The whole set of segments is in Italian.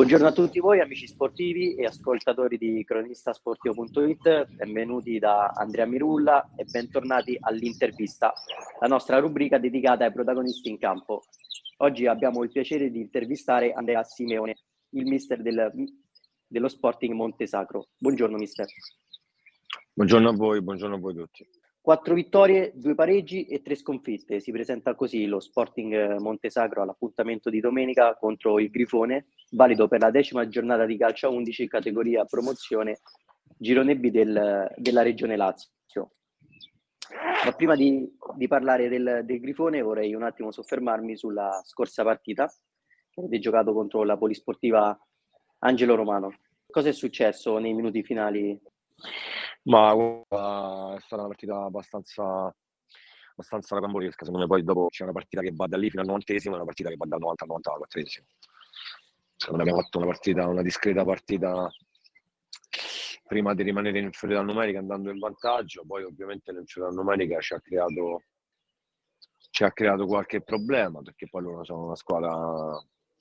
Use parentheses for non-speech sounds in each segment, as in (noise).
Buongiorno a tutti voi amici sportivi e ascoltatori di cronistasportivo.it, benvenuti da Andrea Mirulla e bentornati all'intervista, la nostra rubrica dedicata ai protagonisti in campo. Oggi abbiamo il piacere di intervistare Andrea Simeone, il mister del, dello Sporting Montesacro. Buongiorno mister. Buongiorno a voi, buongiorno a voi tutti. Quattro vittorie, due pareggi e tre sconfitte. Si presenta così lo Sporting Montesacro all'appuntamento di domenica contro il Grifone, valido per la decima giornata di calcio a 11 categoria promozione girone B del, della regione Lazio. Ma prima di, di parlare del, del, Grifone vorrei un attimo soffermarmi sulla scorsa partita che avete giocato contro la polisportiva Angelo Romano. Cosa è successo nei minuti finali ma uh, è stata una partita abbastanza abbastanza rocambolesca, secondo me poi dopo c'è una partita che va da lì fino al novantesimo e una partita che va dal 90 al 94 Secondo me abbiamo fatto una partita, una discreta partita prima di rimanere in inferiorità numerica andando in vantaggio, poi ovviamente l'inferiorità numerica ci ha creato ci ha creato qualche problema perché poi loro sono una squadra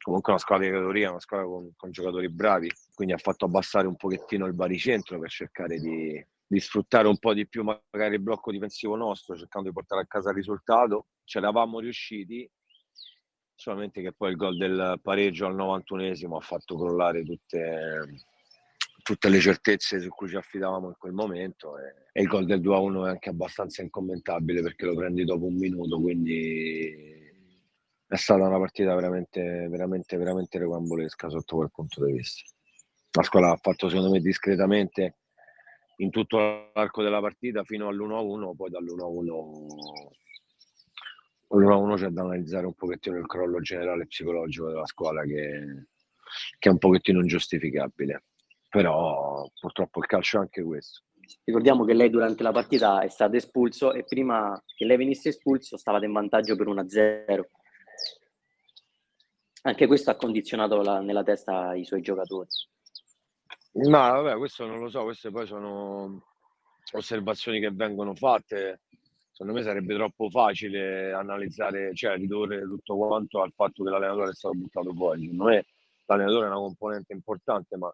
comunque una squadra di categoria, una squadra con, con, giocatori bravi, quindi ha fatto abbassare un pochettino il baricentro per cercare di, di, sfruttare un po' di più magari il blocco difensivo nostro, cercando di portare a casa il risultato. Ci eravamo riusciti, solamente che poi il gol del pareggio al 91esimo ha fatto crollare tutte, tutte le certezze su cui ci affidavamo in quel momento e, e il gol del 2-1 è anche abbastanza incommentabile perché lo prendi dopo un minuto, quindi è stata una partita veramente, veramente, veramente recambolesca sotto quel punto di vista. La squadra ha fatto secondo me discretamente in tutto l'arco della partita fino all'1-1, poi dall'1-1 all'1-1 c'è da analizzare un pochettino il crollo generale psicologico della squadra che, che è un pochettino ingiustificabile. Però purtroppo il calcio è anche questo. Ricordiamo che lei durante la partita è stato espulso e prima che lei venisse espulso stavate in vantaggio per 1-0 anche questo ha condizionato la, nella testa i suoi giocatori. No, vabbè, questo non lo so, queste poi sono osservazioni che vengono fatte. Secondo me sarebbe troppo facile analizzare, cioè ridurre tutto quanto al fatto che l'allenatore è stato buttato fuori. Secondo me l'allenatore è una componente importante, ma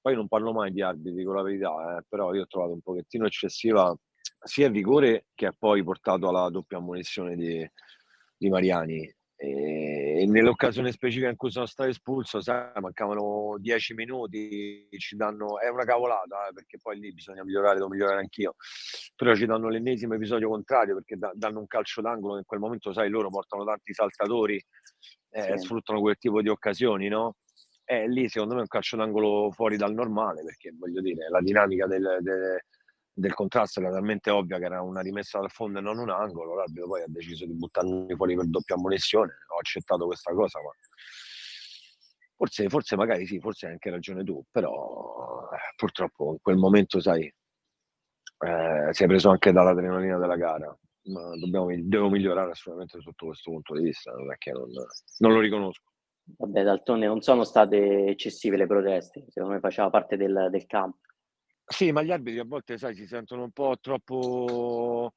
poi non parlo mai di arbitri, dico la verità, eh, però io ho trovato un pochettino eccessiva sia il rigore che ha poi portato alla doppia ammonizione di, di Mariani. E nell'occasione specifica in cui sono stato espulso, sai, mancavano dieci minuti, ci danno, è una cavolata, eh, perché poi lì bisogna migliorare, devo migliorare anch'io, però ci danno l'ennesimo episodio contrario perché da, danno un calcio d'angolo, in quel momento, sai, loro portano tanti saltatori, eh, sì. sfruttano quel tipo di occasioni, no? E lì secondo me è un calcio d'angolo fuori dal normale, perché voglio dire, la dinamica del, del del contrasto era talmente ovvia che era una rimessa dal fondo e non un angolo, l'arbitro poi ha deciso di buttarmi fuori per doppia ammonizione, ho accettato questa cosa, ma forse, forse magari sì, forse hai anche ragione tu, però eh, purtroppo in quel momento, sai, eh, è preso anche dall'adrenalina della gara, ma dobbiamo, devo migliorare assolutamente sotto questo punto di vista, che non, non lo riconosco. Vabbè, d'altronde non sono state eccessive le proteste, secondo me faceva parte del, del campo. Sì, ma gli arbitri a volte, sai, si sentono un po' troppo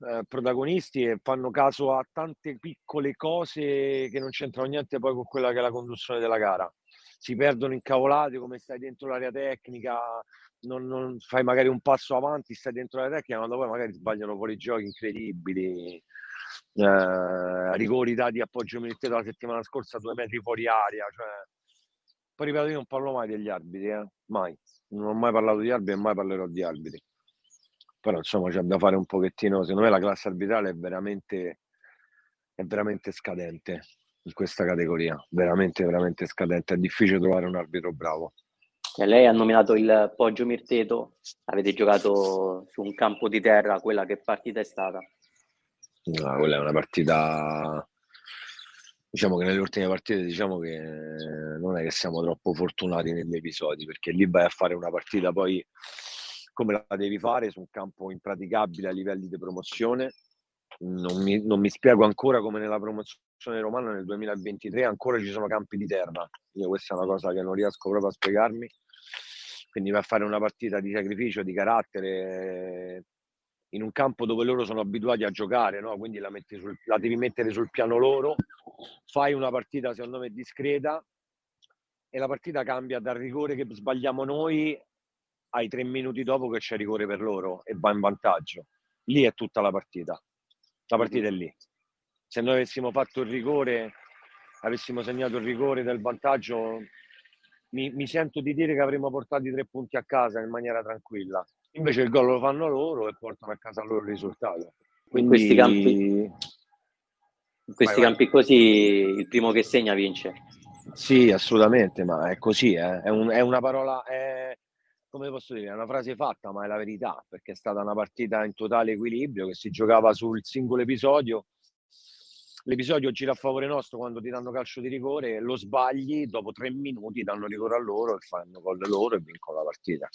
eh, protagonisti e fanno caso a tante piccole cose che non c'entrano niente poi con quella che è la conduzione della gara. Si perdono incavolati come stai dentro l'area tecnica, non, non fai magari un passo avanti, stai dentro l'area tecnica, ma poi magari sbagliano fuori giochi incredibili. Eh, rigori dati appoggio militare la settimana scorsa due metri fuori aria. Cioè... Poi ripeto, io non parlo mai degli arbitri, eh? mai non ho mai parlato di arbitri e mai parlerò di arbitri. Però insomma c'è da fare un pochettino, secondo me la classe arbitrale è veramente, è veramente scadente in questa categoria, veramente, veramente scadente. È difficile trovare un arbitro bravo. E lei ha nominato il Poggio Mirteto, avete giocato su un campo di terra, quella che partita è stata? No, quella è una partita diciamo che nelle ultime partite diciamo che non è che siamo troppo fortunati negli episodi perché lì vai a fare una partita poi come la devi fare su un campo impraticabile a livelli di promozione? Non mi, non mi spiego ancora come nella promozione romana nel 2023 ancora ci sono campi di terra. Io questa è una cosa che non riesco proprio a spiegarmi. Quindi vai a fare una partita di sacrificio di carattere in un campo dove loro sono abituati a giocare, no? quindi la, sul, la, devi mettere sul piano loro, fai una partita secondo me discreta e la partita cambia dal rigore che sbagliamo noi ai tre minuti dopo che c'è rigore per loro e va in vantaggio. Lì è tutta la partita. La partita è lì. Se noi avessimo fatto il rigore, avessimo segnato il rigore del vantaggio, mi, mi sento di dire che avremmo portato i tre punti a casa in maniera tranquilla. Invece il gol lo fanno loro e portano a casa loro il risultato. Quindi... In questi campi, in questi vai, campi vai. così il primo che segna vince. Sì, assolutamente, ma è così, eh. è, un, è, una parola, è, come posso dire, è una frase fatta, ma è la verità, perché è stata una partita in totale equilibrio che si giocava sul singolo episodio. L'episodio gira a favore nostro quando ti danno calcio di rigore, lo sbagli, dopo tre minuti danno rigore a loro e fanno gol loro e vincono la partita.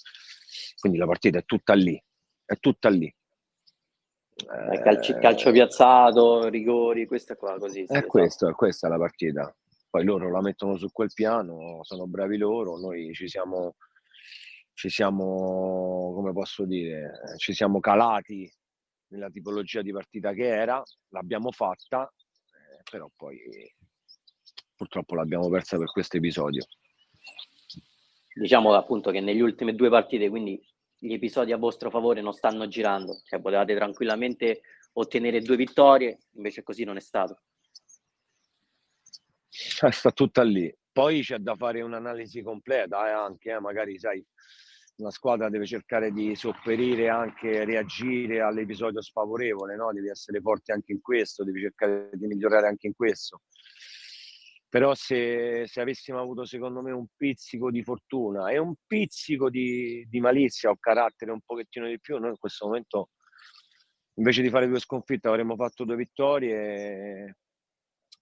Quindi la partita è tutta lì, è tutta lì. Eh, calcio, calcio, piazzato, rigori, questa qua così. È questo, questa è la partita poi loro la mettono su quel piano, sono bravi loro, noi ci siamo, ci siamo, come posso dire, ci siamo calati nella tipologia di partita che era, l'abbiamo fatta, eh, però poi purtroppo l'abbiamo persa per questo episodio. Diciamo appunto che negli ultime due partite, quindi gli episodi a vostro favore non stanno girando, cioè potevate tranquillamente ottenere due vittorie, invece così non è stato. (laughs) Sta tutta lì. Poi c'è da fare un'analisi completa eh, anche, eh, magari sai, una squadra deve cercare di sopperire anche, reagire all'episodio sfavorevole, no? devi essere forte anche in questo, devi cercare di migliorare anche in questo. Però se, se avessimo avuto secondo me un pizzico di fortuna e un pizzico di, di malizia o carattere un pochettino di più, noi in questo momento invece di fare due sconfitte avremmo fatto due vittorie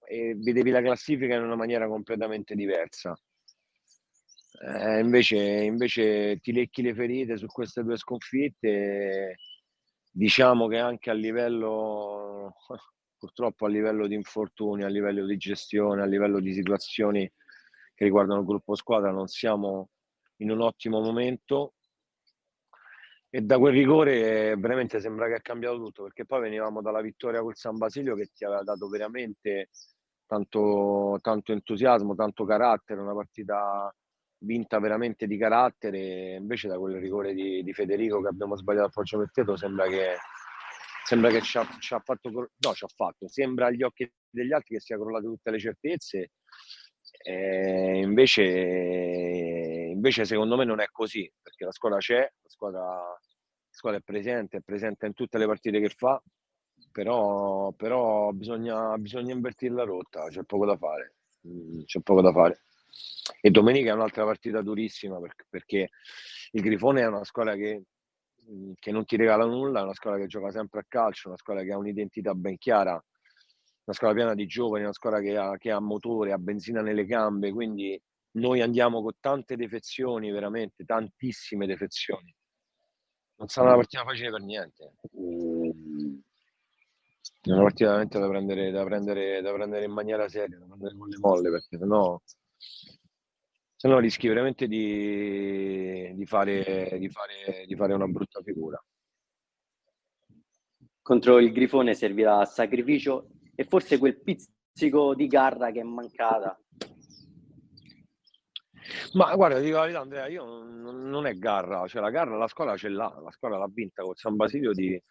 e vedevi la classifica in una maniera completamente diversa. Eh, invece, invece ti lecchi le ferite su queste due sconfitte. Diciamo che anche a livello, purtroppo a livello di infortuni, a livello di gestione, a livello di situazioni che riguardano il gruppo squadra, non siamo in un ottimo momento. E da quel rigore veramente sembra che è cambiato tutto, perché poi venivamo dalla vittoria col San Basilio che ti aveva dato veramente tanto, tanto entusiasmo, tanto carattere, una partita vinta veramente di carattere, invece da quel rigore di, di Federico che abbiamo sbagliato a Poggio Metteto sembra che, sembra che ci, ha, ci ha fatto, no ci ha fatto, sembra agli occhi degli altri che sia crollato tutte le certezze, e invece, invece secondo me non è così, perché la squadra c'è, la squadra, la squadra è presente, è presente in tutte le partite che fa, però, però bisogna, bisogna invertire la rotta, c'è poco da fare. Mm, c'è poco da fare. E domenica è un'altra partita durissima perché, perché il Grifone è una squadra che, che, non ti regala nulla, è una squadra che gioca sempre a calcio, una squadra che ha un'identità ben chiara, una squadra piena di giovani, una squadra che ha, che ha motore, ha benzina nelle gambe, quindi noi andiamo con tante defezioni, veramente tantissime defezioni. Non sarà una partita facile per niente. Mm. È una partita veramente da prendere, da, prendere, da prendere in maniera seria, da prendere con le molle, perché sennò, sennò rischi veramente di, di, fare, di, fare, di fare una brutta figura. Contro il Grifone servirà sacrificio e forse quel pizzico di garra che è mancata. Ma guarda, dico la verità, Andrea, io non, non, è garra, cioè la garra la scuola ce l'ha, la scuola l'ha vinta con San Basilio di,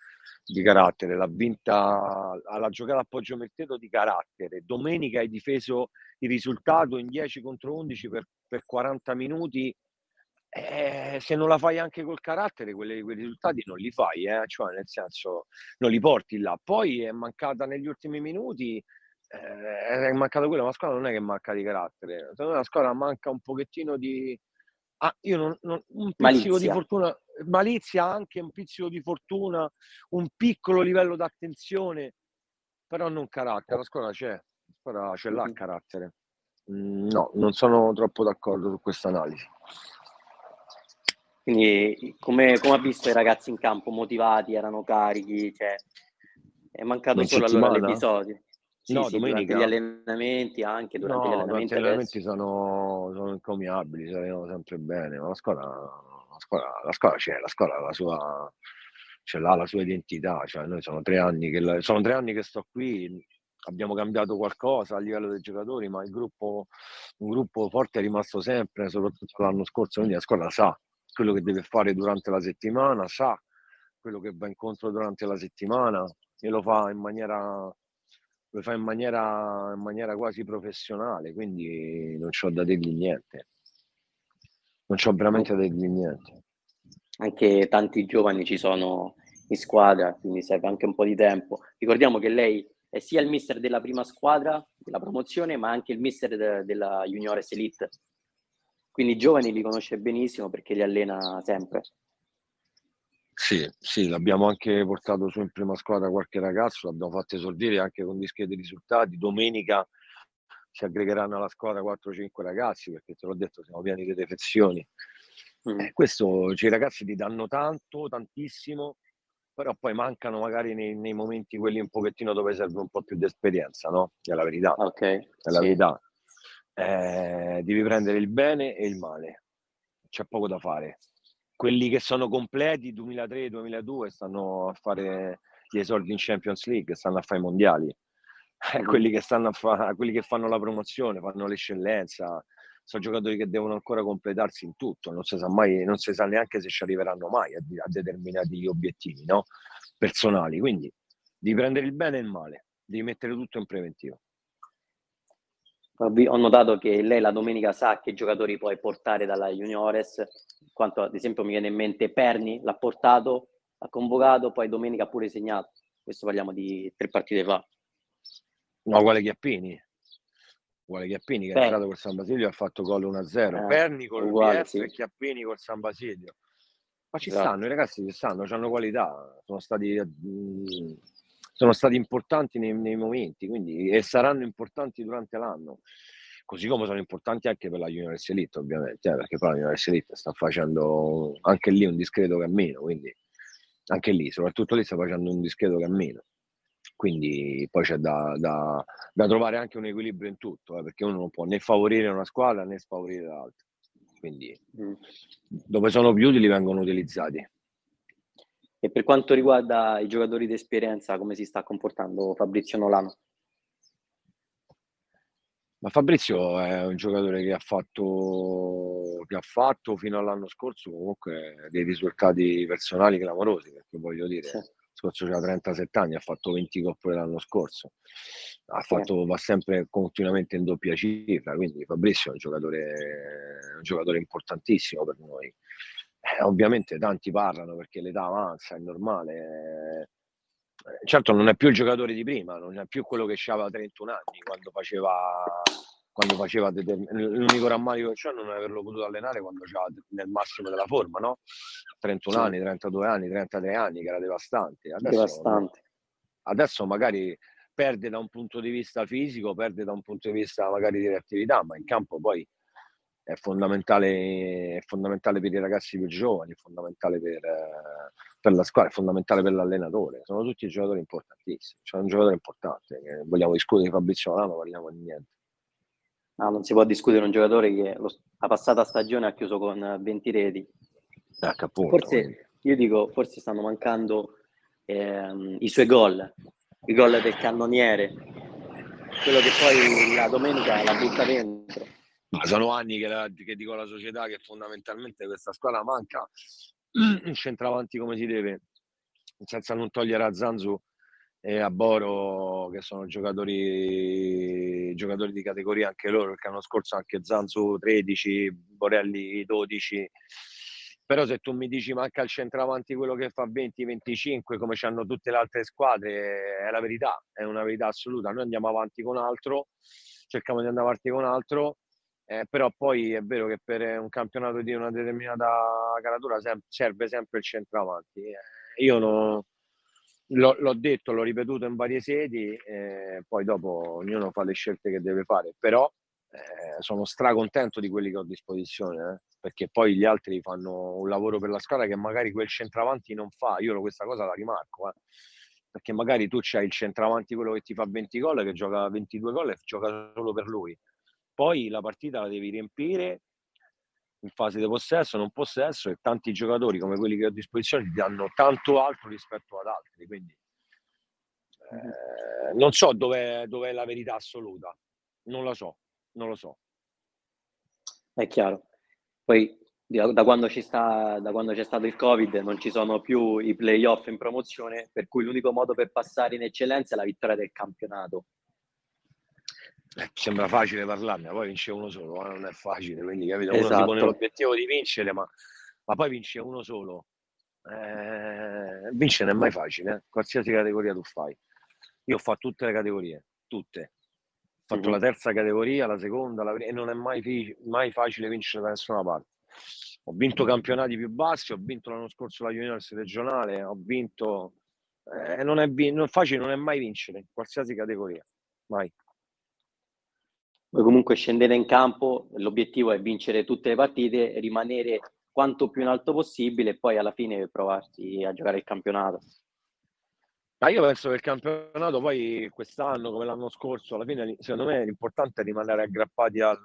di carattere, l'ha vinta alla giocata a Poggio Merteto di carattere. Domenica hai difeso il risultato in 10 contro 11 per, per 40 minuti. Eh, se non la fai anche col carattere, quelli, quei risultati non li fai, eh? cioè nel senso non li porti là. Poi è mancata negli ultimi minuti, eh, è mancata quella, ma la squadra non è che manca di carattere, secondo me la squadra manca un pochettino di, Ah, io non, non, un pizzico malizia. di fortuna, malizia anche, un pizzico di fortuna, un piccolo livello d'attenzione, però non carattere. La scuola c'è, la scuola ce l'ha carattere. Mm, no, non sono troppo d'accordo su questa analisi. Quindi, come, come ha visto i ragazzi in campo motivati, erano carichi, cioè, è mancato solo allora l'episodio. Sì, no, sì, domenica. gli allenamenti anche durante no, gli allenamenti. Durante gli allenamenti sono, sono incomiabili, saranno sempre bene, ma la scuola, la scuola, la scuola c'è, la scuola la sua, ce l'ha la sua identità, cioè noi sono tre anni che, sono tre anni che sto qui, abbiamo cambiato qualcosa a livello dei giocatori, ma il gruppo, un gruppo forte è rimasto sempre, soprattutto l'anno scorso, quindi la squadra sa quello che deve fare durante la settimana, sa quello che va incontro durante la settimana e lo fa in maniera, lo fa in maniera, in maniera quasi professionale, quindi non ho da dirgli niente. Non ho veramente da dirgli niente. Anche tanti giovani ci sono in squadra, quindi serve anche un po' di tempo. Ricordiamo che lei è sia il mister della prima squadra della promozione, ma anche il mister de- della Juniores Elite. Quindi i giovani li conosce benissimo perché li allena sempre. Sì, sì, l'abbiamo anche portato su in prima squadra qualche ragazzo, l'abbiamo fatto esordire anche con discreti risultati. Domenica si aggregheranno alla squadra 4-5 ragazzi perché te l'ho detto, siamo pieni di defezioni. Mm. Eh, questo i ragazzi ti danno tanto, tantissimo, però poi mancano magari nei, nei, momenti quelli un pochettino dove serve un po' più di esperienza, no? È la verità. Ok. È la sì. verità. Eh, devi prendere il bene e il male. C'è poco da fare. Quelli che sono completi 2003-2002 stanno a fare gli esordi in Champions League, stanno a fare i mondiali. (laughs) Eh, quelli, che fa- quelli che fanno la promozione, fanno l'eccellenza, sono giocatori che devono ancora completarsi in tutto, non si sa mai, non si sa neanche se ci arriveranno mai a, a determinati obiettivi no? personali. Quindi di prendere il bene e il male, devi mettere tutto in preventivo. Ho notato che lei la domenica sa che giocatori puoi portare dalla Juniores, quanto ad esempio mi viene in mente Perni, l'ha portato, ha convocato, poi domenica ha pure segnato. Questo parliamo di tre partite fa. No, quale Chiappini? uguale Chiappini che Beh. è entrato col San Basilio e ha fatto gol 1-0. Eh, Perni col uguale, BF sì. e Chiappini col San Basilio. Ma ci esatto. stanno, i ragazzi ci stanno, hanno qualità, sono stati, mh, sono stati importanti nei, nei, momenti quindi, e saranno importanti durante l'anno. Così come sono importanti anche per la Juniores Elite, ovviamente, eh, perché poi la Juniores Elite sta facendo anche lì un discreto cammino, quindi anche lì, soprattutto lì sta facendo un discreto cammino quindi poi c'è da, da, da, trovare anche un equilibrio in tutto, eh, perché uno non può né favorire una squadra né sfavorire l'altra. Quindi mm. dove sono più utili vengono utilizzati. E per quanto riguarda i giocatori di esperienza, come si sta comportando Fabrizio Nolano? Ma Fabrizio è un giocatore che ha fatto, che ha fatto fino all'anno scorso comunque dei risultati personali clamorosi, perché voglio dire, sì scorso c'era 37 anni, ha fatto 20 coppe l'anno scorso, ha fatto, va sempre continuamente in doppia cifra, quindi Fabrizio è un giocatore, un giocatore importantissimo per noi. Eh, ovviamente tanti parlano perché l'età avanza, è normale. Eh, certo non è più il giocatore di prima, non è più quello che aveva 31 anni quando faceva quando faceva determin- l'unico rammarico che c'è è non averlo potuto allenare quando c'era nel massimo della forma, no? 31 sì. anni, 32 anni, 33 anni, che era devastante. Adesso, devastante. adesso magari perde da un punto di vista fisico, perde da un punto di vista magari di reattività, ma in campo poi è fondamentale, è fondamentale per i ragazzi più giovani, è fondamentale per, per, la squadra, è fondamentale per l'allenatore. Sono tutti giocatori importantissimi. C'è un giocatore importante. Vogliamo discutere di Fabrizio Milano, parliamo di niente. No, non si può discutere un giocatore che lo, la passata stagione ha chiuso con 20 reti. Ecco, appunto, forse, io dico, forse stanno mancando ehm, i suoi gol, i gol del cannoniere, quello che poi la domenica la butta dentro. Ma sono anni che, la, che dico alla società che fondamentalmente questa squadra manca un (clears throat) centravanti come si deve, senza non togliere a Zanzu e a Boro che sono giocatori, giocatori di categoria anche loro perché l'anno scorso anche Zanzu 13, Borelli 12 però se tu mi dici manca il centravanti quello che fa 20-25 come hanno tutte le altre squadre è la verità, è una verità assoluta. Noi andiamo avanti con altro cerchiamo di andare avanti con altro eh, però poi è vero che per un campionato di una determinata caratura serve sempre il centravanti eh, io non L'ho, l'ho, detto, l'ho ripetuto in varie sedi, eh, poi dopo ognuno fa le scelte che deve fare, però eh, sono stracontento di quelli che ho a disposizione, eh, perché poi gli altri fanno un lavoro per la squadra che magari quel centravanti non fa, io questa cosa la rimarco, eh, perché magari tu c'hai il centravanti quello che ti fa 20 gol, che gioca 22 gol e gioca solo per lui. Poi la partita la devi riempire in fase di possesso, non possesso e tanti giocatori come quelli che ho a disposizione ti danno tanto altro rispetto ad altri. Quindi Eh, non so dov'è, dov'è la verità assoluta, non la so, non lo so. È chiaro. Poi da quando, ci sta, da quando c'è stato il Covid non ci sono più i playoff in promozione, per cui l'unico modo per passare in eccellenza è la vittoria del campionato. Eh, sembra facile parlarne, poi vince uno solo, ma non è facile, quindi capito? Uno esatto. si pone l'obiettivo di vincere, ma, ma poi vince uno solo. Eh, vincere non è mai facile, eh? qualsiasi categoria tu fai. Io ho fatto tutte le categorie, tutte. Ho fatto mm-hmm. la terza categoria, la seconda, la prima, e non è mai, mai facile vincere da nessuna parte. Ho vinto campionati più bassi, ho vinto l'anno scorso la Juniors regionale, ho vinto... Eh, non, è, non è facile, non è mai vincere, in qualsiasi categoria, mai. Voi comunque scendete in campo, l'obiettivo è vincere tutte le partite, rimanere quanto più in alto possibile e poi alla fine provarsi a giocare il campionato. Ma io penso che il campionato poi quest'anno, come l'anno scorso, alla fine secondo me l'importante è rimanere aggrappati al,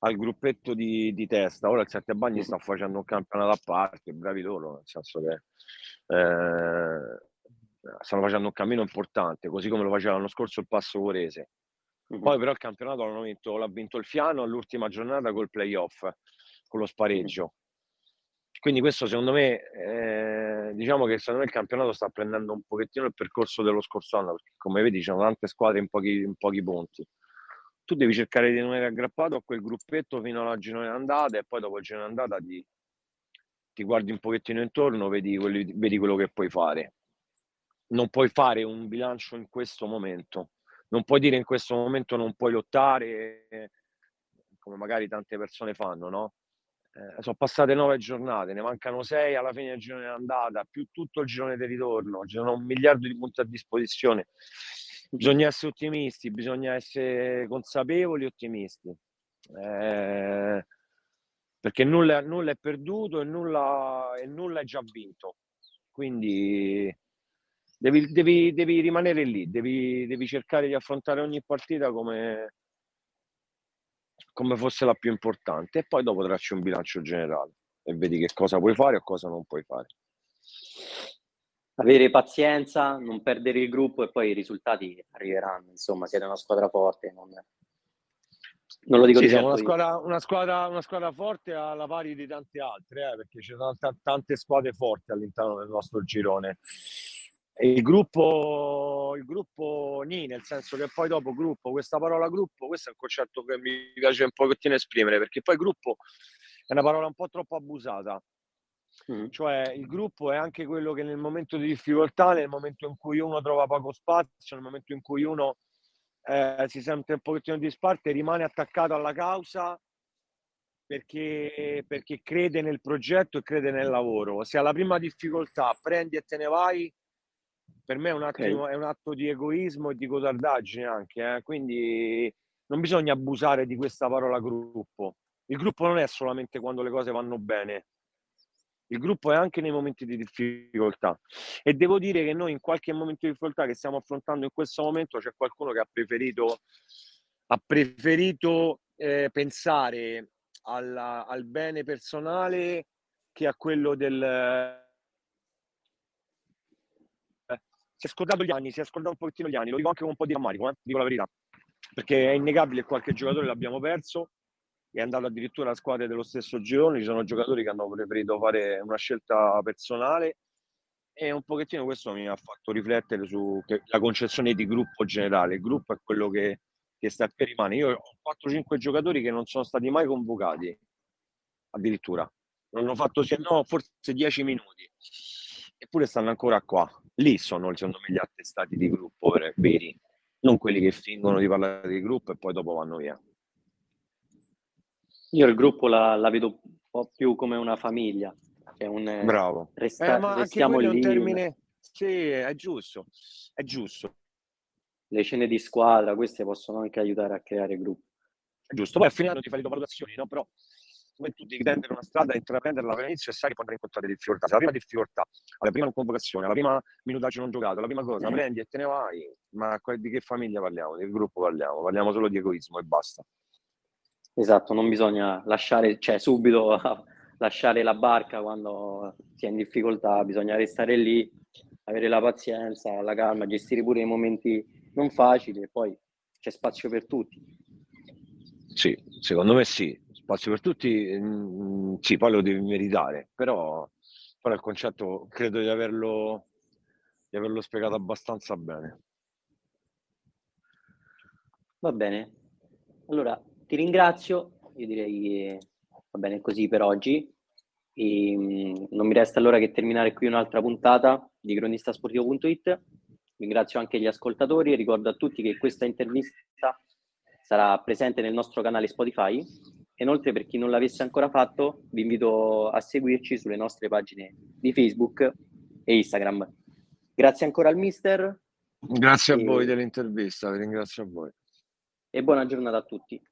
al gruppetto di, di, testa. Ora il Sette Bagni sta facendo un campionato a parte, bravi loro, nel senso che eh, stanno facendo un cammino importante, così come lo faceva l'anno scorso il Passo Corese. Poi però il campionato l'hanno vinto, l'ha vinto il Fiano all'ultima giornata col playoff, con lo spareggio. Quindi questo secondo me, eh, diciamo che secondo me il campionato sta prendendo un pochettino il percorso dello scorso anno, perché come vedi ci sono tante squadre in pochi, in pochi punti tu devi cercare di rimanere aggrappato a quel gruppetto fino alla girone andata e poi dopo il girone andata ti, ti guardi un pochettino intorno, vedi, quelli, vedi quello che puoi fare. Non puoi fare un bilancio in questo momento, non puoi dire in questo momento non puoi lottare come magari tante persone fanno, no? Eh, sono passate nove giornate, ne mancano sei alla fine del girone andata, più tutto il girone di ritorno, ci sono un miliardo di punti a disposizione bisogna essere ottimisti, bisogna essere consapevoli e ottimisti. Eh, perché nulla, nulla, è perduto e nulla, e nulla, è già vinto. Quindi devi, devi, devi rimanere lì, devi, devi, cercare di affrontare ogni partita come, come fosse la più importante e poi dopo tracci un bilancio generale e vedi che cosa puoi fare o cosa non puoi fare avere pazienza, non perdere il gruppo e poi i risultati arriveranno. Insomma, siete una squadra forte. Non, non lo dico sì, siamo una squadra, una, squadra, una squadra, forte alla pari di tante altre, eh, perché ci sono t- tante squadre forti all'interno del nostro girone. Il gruppo, il gruppo ni, nel senso che poi dopo gruppo, questa parola gruppo, questo è un concetto che mi piace un pochettino esprimere, perché poi gruppo è una parola un po' troppo abusata Mm. Cioè il gruppo è anche quello che nel momento di difficoltà, nel momento in cui uno trova poco spazio, nel momento in cui uno eh, si sente un pochettino di disparte, rimane attaccato alla causa perché, perché crede nel progetto e crede nel lavoro. Se alla prima difficoltà prendi e te ne vai, per me è un, attimo, okay. è un atto di egoismo e di codardaggine anche. Eh? Quindi non bisogna abusare di questa parola gruppo. Il gruppo non è solamente quando le cose vanno bene, il gruppo è anche nei momenti di difficoltà e devo dire che noi in qualche momento di difficoltà che stiamo affrontando in questo momento c'è qualcuno che ha preferito, ha preferito eh, pensare alla, al bene personale che a quello del... Eh, si è scordato gli anni, si è scordato un pochettino gli anni, lo dico anche con un po' di rammarico, eh, dico la verità, perché è innegabile che qualche giocatore l'abbiamo perso è andato addirittura a squadre dello stesso girone, ci sono giocatori che hanno preferito fare una scelta personale e un pochettino questo mi ha fatto riflettere sulla concezione di gruppo generale. Il gruppo è quello che, che sta che rimane. Io ho 4-5 giocatori che non sono stati mai convocati, addirittura. Non hanno fatto se no forse 10 minuti. Eppure stanno ancora qua. Lì sono, secondo me, gli attestati di gruppo veri, non quelli che fingono di parlare di gruppo e poi dopo vanno via. Io il gruppo la, la vedo un po' più come una famiglia. È un, Bravo. Resta, eh, ma restiamo lì. Termine... Sì, è giusto, è giusto. Le scene di squadra, queste possono anche aiutare a creare gruppi. Giusto, poi a fine anno ti fai le valutazioni, no? Però come tu devi prendere una strada, intraprenderla all'inizio e sai che puoi incontrare difficoltà. Se la prima difficoltà, alla prima convocazione, alla prima minutaggio non giocato, la prima cosa, mm. prendi e te ne vai, ma di che famiglia parliamo? Di che gruppo parliamo? Parliamo solo di egoismo e basta. Esatto, non bisogna lasciare, cioè subito (laughs) lasciare la barca quando si è in difficoltà, bisogna restare lì avere la pazienza, la calma, gestire pure i momenti non facili e poi c'è spazio per tutti. Sì, secondo me sì, spazio per tutti, mh, mm, sì, poi lo devi meritare, però, però il concetto credo di averlo, di averlo spiegato abbastanza bene. Va bene, allora ti ringrazio, io direi che va bene così per oggi. E, mh, non mi resta allora che terminare qui un'altra puntata di cronistasportivo.it. Ringrazio anche gli ascoltatori e ricordo a tutti che questa intervista sarà presente nel nostro canale Spotify. Inoltre, per chi non l'avesse ancora fatto, vi invito a seguirci sulle nostre pagine di Facebook e Instagram. Grazie ancora al mister. Grazie a voi dell'intervista, vi ringrazio a voi. E buona giornata a tutti.